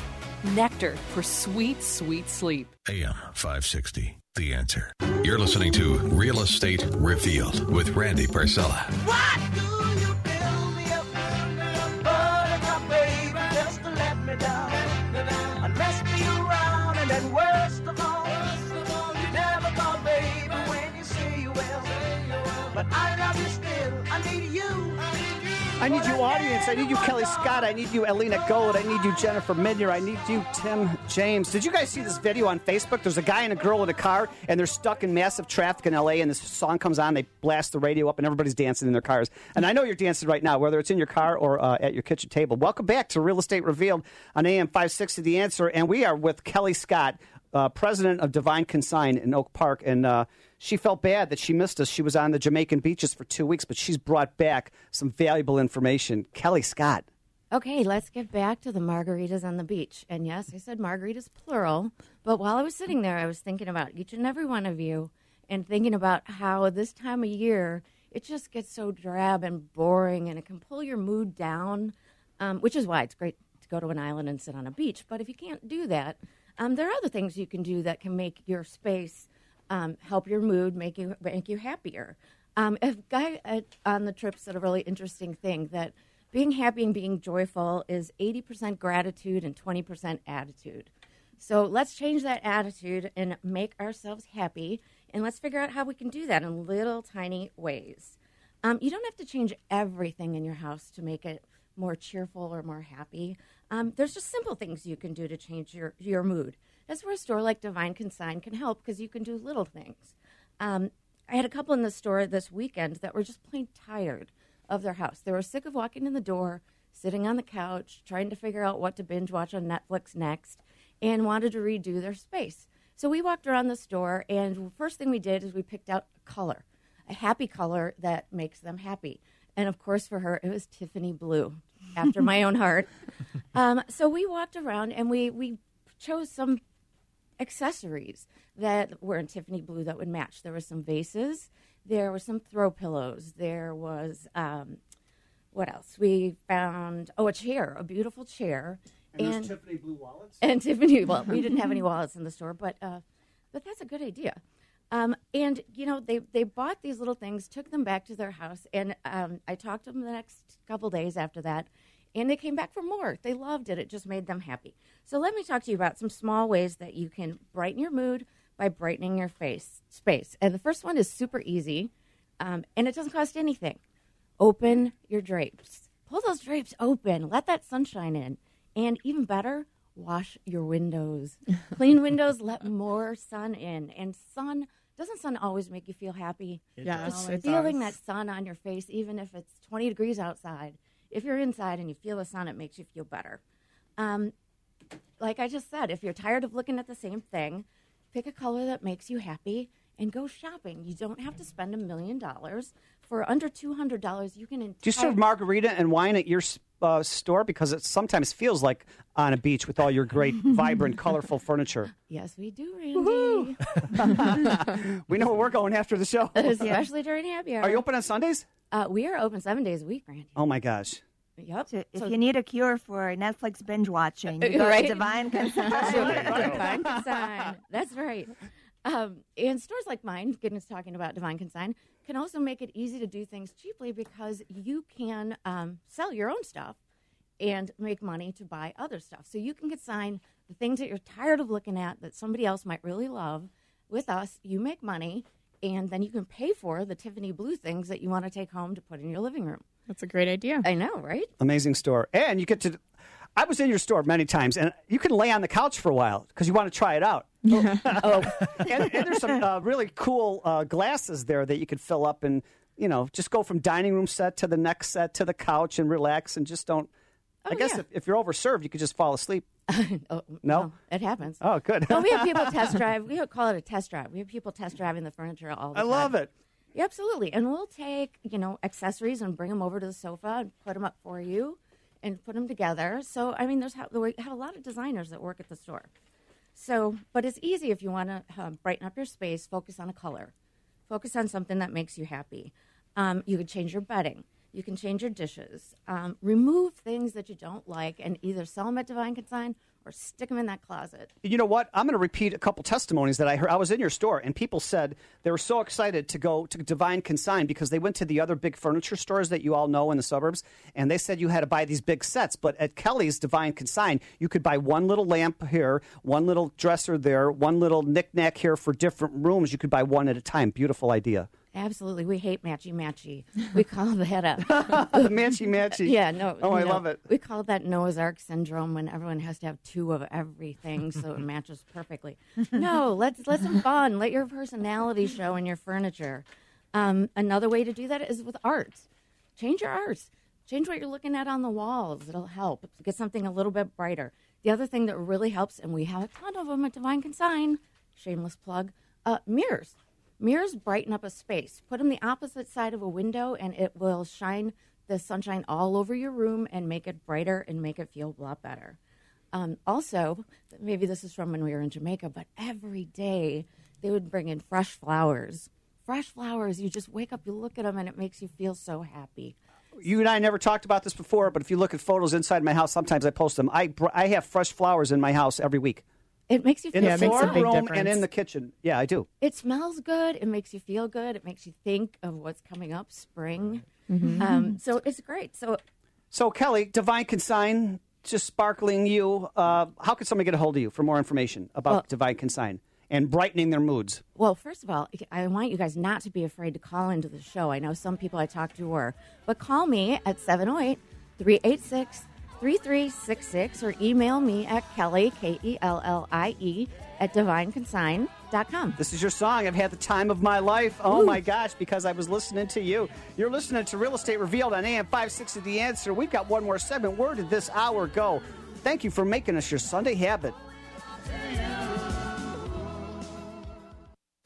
Nectar for sweet, sweet sleep. AM 560. The answer. You're listening to Real Estate Revealed with Randy Barcella. What do you build me up? Buttercup, baby, just to let me down. And mess me around, and then worst of all, you never thought, baby, when you say you will. But I love you I need you, audience. I need you, Kelly Scott. I need you, Alina Golod. I need you, Jennifer Minyard. I need you, Tim James. Did you guys see this video on Facebook? There's a guy and a girl in a car, and they're stuck in massive traffic in LA, and this song comes on. They blast the radio up, and everybody's dancing in their cars. And I know you're dancing right now, whether it's in your car or uh, at your kitchen table. Welcome back to Real Estate Revealed on AM 560 The Answer, and we are with Kelly Scott, uh, president of Divine Consign in Oak Park. And uh, she felt bad that she missed us. She was on the Jamaican beaches for two weeks, but she's brought back some valuable information. Kelly Scott. Okay, let's get back to the margaritas on the beach. And yes, I said margaritas plural. But while I was sitting there, I was thinking about each and every one of you and thinking about how this time of year it just gets so drab and boring and it can pull your mood down, um, which is why it's great to go to an island and sit on a beach. But if you can't do that, um, there are other things you can do that can make your space um, help your mood, make you make you happier. Um, a guy at, on the trip said a really interesting thing that being happy and being joyful is 80% gratitude and 20% attitude. So let's change that attitude and make ourselves happy, and let's figure out how we can do that in little tiny ways. Um, you don't have to change everything in your house to make it more cheerful or more happy. Um, there's just simple things you can do to change your, your mood. That's where a store like Divine Consign can help because you can do little things. Um, I had a couple in the store this weekend that were just plain tired of their house. They were sick of walking in the door, sitting on the couch, trying to figure out what to binge watch on Netflix next, and wanted to redo their space. So we walked around the store, and the first thing we did is we picked out a color, a happy color that makes them happy. And of course, for her, it was Tiffany blue, after my own heart. Um, so we walked around and we, we chose some accessories that were in Tiffany blue that would match. There were some vases, there were some throw pillows, there was um, what else? We found oh a chair, a beautiful chair, And, Tiffany blue wallets. and Tiffany. Well, we didn't have any wallets in the store, but uh, but that's a good idea. Um, and you know they they bought these little things, took them back to their house, and um, I talked to them the next couple days after that, and they came back for more. They loved it. It just made them happy. So let me talk to you about some small ways that you can brighten your mood by brightening your face space. And the first one is super easy, um, and it doesn't cost anything. Open your drapes. Pull those drapes open. Let that sunshine in. And even better, wash your windows. Clean windows let more sun in. And sun doesn't sun always make you feel happy? It Yes, does. it feeling does. that sun on your face, even if it's 20 degrees outside. If you're inside and you feel the sun, it makes you feel better. Um, like I just said, if you're tired of looking at the same thing, pick a color that makes you happy and go shopping. You don't have to spend a million dollars for under two hundred dollars, you can. Do you serve margarita and wine at your uh, store? Because it sometimes feels like on a beach with all your great, vibrant, colorful furniture. Yes, we do, Randy. We know where we're going after the show. Especially during happy hour. Are you open on Sundays? Uh, we are open seven days a week, Randy. Oh my gosh. Yep. If So- you need a cure for Netflix binge watching, you go Right? to Divine Consign. Divine Consign. That's right. Um, and stores like mine, goodness, talking about Divine Consign, can also make it easy to do things cheaply because you can um, sell your own stuff and make money to buy other stuff. So you can consign the things that you're tired of looking at that somebody else might really love. With us, you make money, and then you can pay for the Tiffany blue things that you want to take home to put in your living room. That's a great idea. I know, right? Amazing store. And you get to. I was in your store many times, and you can lay on the couch for a while because you want to try it out. oh, and, and there's some uh, really cool uh, glasses there that you could fill up and you know just go from dining room set to the next set to the couch and relax and just don't. I guess if, if you're overserved, you could just fall asleep. oh, No? it happens. Oh, good. well, we have people test drive. We call it a test drive. We have people test driving the furniture all the I time. I love it. Yeah, absolutely. And we'll take, you know, accessories and bring them over to the sofa and put them up for you and put them together. So, I mean, there's how, we have a lot of designers that work at the store. So, but it's easy if you want to uh, brighten up your space, focus on a color, focus on something that makes you happy. Um, you could change your bedding. You can change your dishes. Um, remove things that you don't like and either sell them at Divine Consign or stick them in that closet. You know what? I'm going to repeat a couple testimonies that I heard. I was in your store, and people said they were so excited to go to Divine Consign because they went to the other big furniture stores that you all know in the suburbs, and they said you had to buy these big sets. But at Kelly's Divine Consign, you could buy one little lamp here, one little dresser there, one little knickknack here for different rooms. You could buy one at a time. Beautiful idea. Absolutely. We hate matchy matchy. We call that a the matchy matchy. Yeah, no. Oh, I you love it. We call that Noah's Ark syndrome when everyone has to have two of everything so it matches perfectly. No, let's let's have fun. Let your personality show in your furniture. Um, another way to do that is with art. Change your art. Change what you're looking at on the walls. It'll help. Get something a little bit brighter. The other thing that really helps, and we have a ton of them at Divine Consign, shameless plug, uh, mirrors. Mirrors brighten up a space. Put them the opposite side of a window, and it will shine the sunshine all over your room and make it brighter and make it feel a lot better. Um, also, maybe this is from when we were in Jamaica, but every day they would bring in fresh flowers. Fresh flowers, you just wake up, you look at them, and it makes you feel so happy. You and I never talked about this before, but if you look at photos inside my house, sometimes I post them. I, I have fresh flowers in my house every week. It makes you feel In the so floor happy. room and in the kitchen. Yeah, I do. It smells good. It makes you feel good. It makes you think of what's coming up, spring. Mhm. Um, so it's great. So So, Kelly, Divine Consign, just sparkling you. Uh, how can somebody get a hold of you for more information about Well- Divine Consign and brightening their moods? Well, first of all, I want you guys not to be afraid to call into the show. I know some people I talked to were, but call me at 708 386 3366 or email me at Kelly, K E L L I E, at divineconsign.com. This is your song. I've had the time of my life. Oh my gosh, because I was listening to you. You're listening to Real Estate Revealed on AM 560 The Answer. We've got one more segment. Where did this hour go? Thank you for making us your Sunday habit.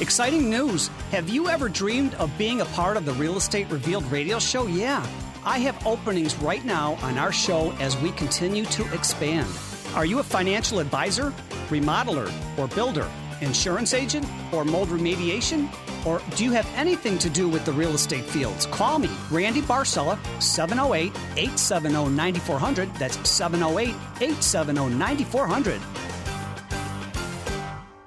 Exciting news. Have you ever dreamed of being a part of the Real Estate Revealed radio show? Yeah. I have openings right now on our show as we continue to expand. Are you a financial advisor, remodeler, or builder, insurance agent, or mold remediation? Or do you have anything to do with the real estate fields? Call me, Randy Barcella, 708 870 9400. That's 708 870 9400.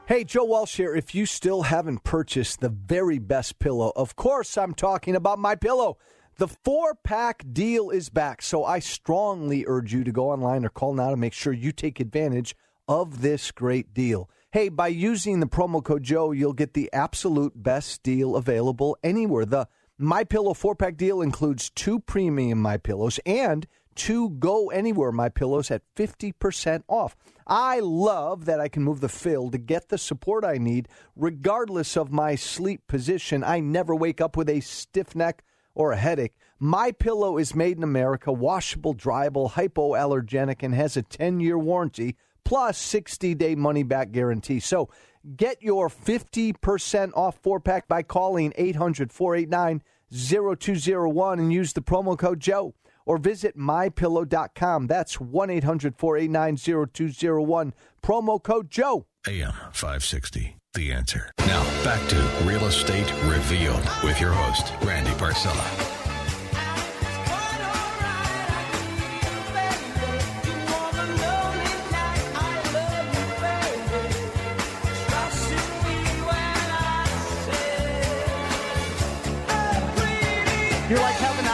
Hey, Joe Walsh here. If you still haven't purchased the very best pillow, of course I'm talking about my pillow. The four pack deal is back, so I strongly urge you to go online or call now to make sure you take advantage of this great deal. Hey, by using the promo code Joe, you'll get the absolute best deal available anywhere. The My Pillow four pack deal includes two premium My Pillows and two Go Anywhere My Pillows at fifty percent off. I love that I can move the fill to get the support I need, regardless of my sleep position. I never wake up with a stiff neck or a headache. My pillow is made in America, washable, dryable, hypoallergenic, and has a 10-year warranty plus 60-day money-back guarantee. So get your 50% off four-pack by calling 800-489-0201 and use the promo code Joe or visit mypillow.com. That's 1-800-489-0201. Promo code Joe. AM 560. The answer. Now, back to Real Estate Revealed with your host, Randy Barcella.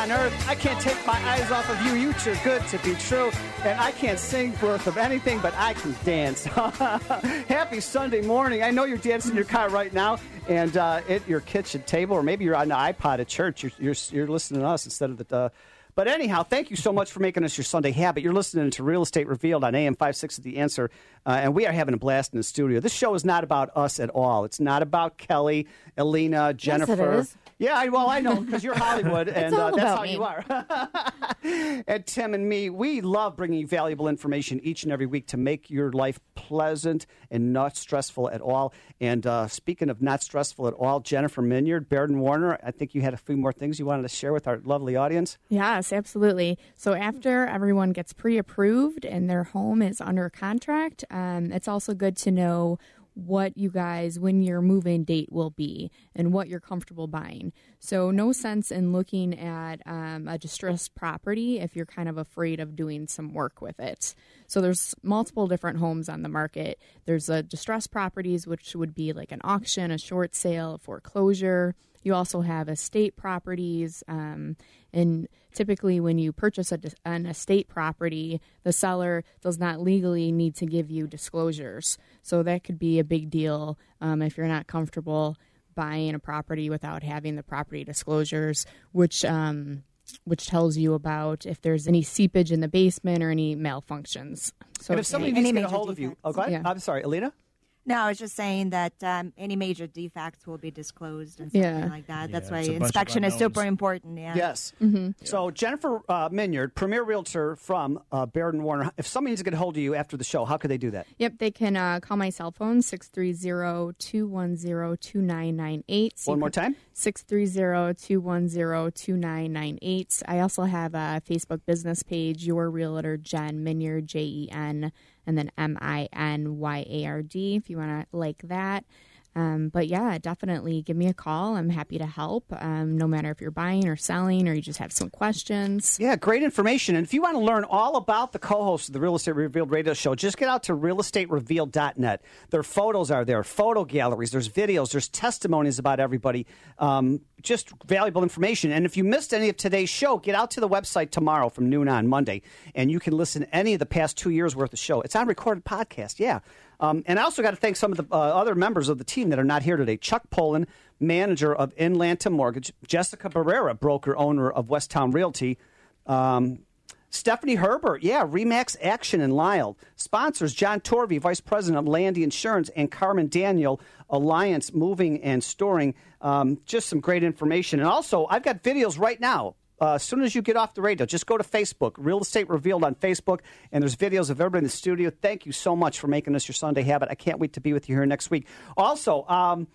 On earth. I can't take my eyes off of you. You too good to be true. And I can't sing worth of anything, but I can dance. Happy Sunday morning. I know you're dancing in your car right now and uh, at your kitchen table, or maybe you're on the iPod at church. You're, you're, you're listening to us instead of the. Uh, but anyhow, thank you so much for making us your Sunday habit. You're listening to Real Estate Revealed on AM 56 at The Answer, uh, and we are having a blast in the studio. This show is not about us at all. It's not about Kelly, Alina, Jennifer. is. Yeah, I, well, I know because you're Hollywood, and uh, that's how me. you are. and Tim and me, we love bringing you valuable information each and every week to make your life pleasant and not stressful at all. And uh, speaking of not stressful at all, Jennifer Minyard, Baird and Warner, I think you had a few more things you wanted to share with our lovely audience. Yes, absolutely. So after everyone gets pre-approved and their home is under contract, um, it's also good to know what you guys when your move-in date will be and what you're comfortable buying. So no sense in looking at um, a distressed property if you're kind of afraid of doing some work with it. So there's multiple different homes on the market. There's a distressed properties, which would be like an auction, a short sale, a foreclosure. You also have estate properties, um, and typically, when you purchase a, an estate property, the seller does not legally need to give you disclosures. So that could be a big deal um, if you're not comfortable buying a property without having the property disclosures, which um, which tells you about if there's any seepage in the basement or any malfunctions. So and if somebody needs to get a hold of you, oh, go ahead. Yeah. I'm sorry, Alina. No, I was just saying that um, any major defects will be disclosed and something Yeah. like that. That's Yeah, why it's a bunch of inspection is super important. Yeah. Yes. Mm-hmm. So Jennifer uh, Minyard, premier realtor from uh, Baird and Warner. If somebody needs to get a hold of you after the show, how could they do that? Yep, they can uh, call my cell phone, 630-210-2998. One more time? 630-210-2998. I also have a Facebook business page, Your Realtor Jen Minyard, J-E-N, and then M-I-N-Y-A-R-D, if you want to like that. Um, but yeah, definitely give me a call. I'm happy to help, um, no matter if you're buying or selling or you just have some questions. Yeah, great information. And if you want to learn all about the co-hosts of the Real Estate Revealed radio show, just get out to realestaterevealed.net. Their photos are there, photo galleries, there's videos, there's testimonies about everybody. Um, just valuable information. And if you missed any of today's show, get out to the website tomorrow from noon on Monday, and you can listen any of the past two years worth of show. It's on recorded podcast. Yeah. Um, and I also got to thank some of the uh, other members of the team that are not here today. Chuck Poland, manager of Inlanta Mortgage. Jessica Barrera, broker owner of Westtown Realty. Um, Stephanie Herbert, yeah, Remax Action in Lisle. Sponsors John Torvey, Vice President of Landy Insurance, and Carmen Daniel, Alliance Moving and Storing. Um, just some great information. And also, I've got videos right now. Uh, as soon as you get off the radio, just go to Facebook, Real Estate Revealed on Facebook, and there's videos of everybody in the studio. Thank you so much for making this your Sunday habit. I can't wait to be with you here next week. Also, um,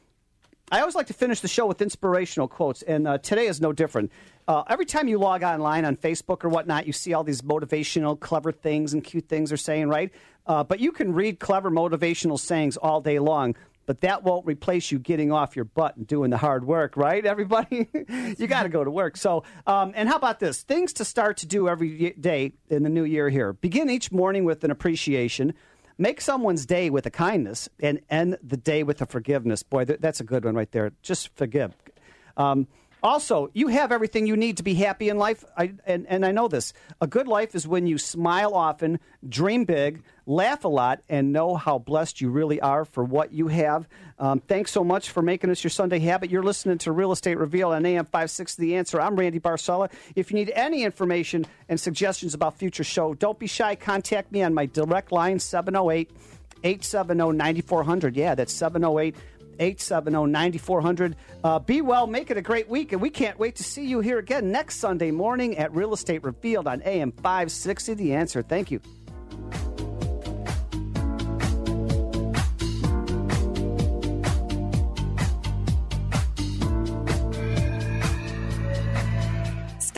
I always like to finish the show with inspirational quotes, and uh, today is no different. Uh, every time you log online on Facebook or whatnot, you see all these motivational, clever things and cute things they're saying, right? Uh, but you can read clever motivational sayings all day long, but that won't replace you getting off your butt and doing the hard work, right? Everybody, you got to go to work. So, um, and how about this? Things to start to do every day in the new year here. Begin each morning with an appreciation. Make someone's day with a kindness and end the day with a forgiveness. Boy, that's a good one right there. Just forgive. Um, Also, you have everything you need to be happy in life. I, and, and I know this. A good life is when you smile often, dream big, laugh a lot, and know how blessed you really are for what you have. Um, thanks so much for making us your Sunday habit. You're listening to Real Estate Reveal on AM 560 The Answer. I'm Randy Barcella. If you need any information and suggestions about future show, don't be shy. Contact me on my direct line, 708 870 9400. Yeah, that's 708 870 9400. Uh, Be well, make it a great week, and we can't wait to see you here again next Sunday morning at Real Estate Revealed on AM 560 The Answer. Thank you.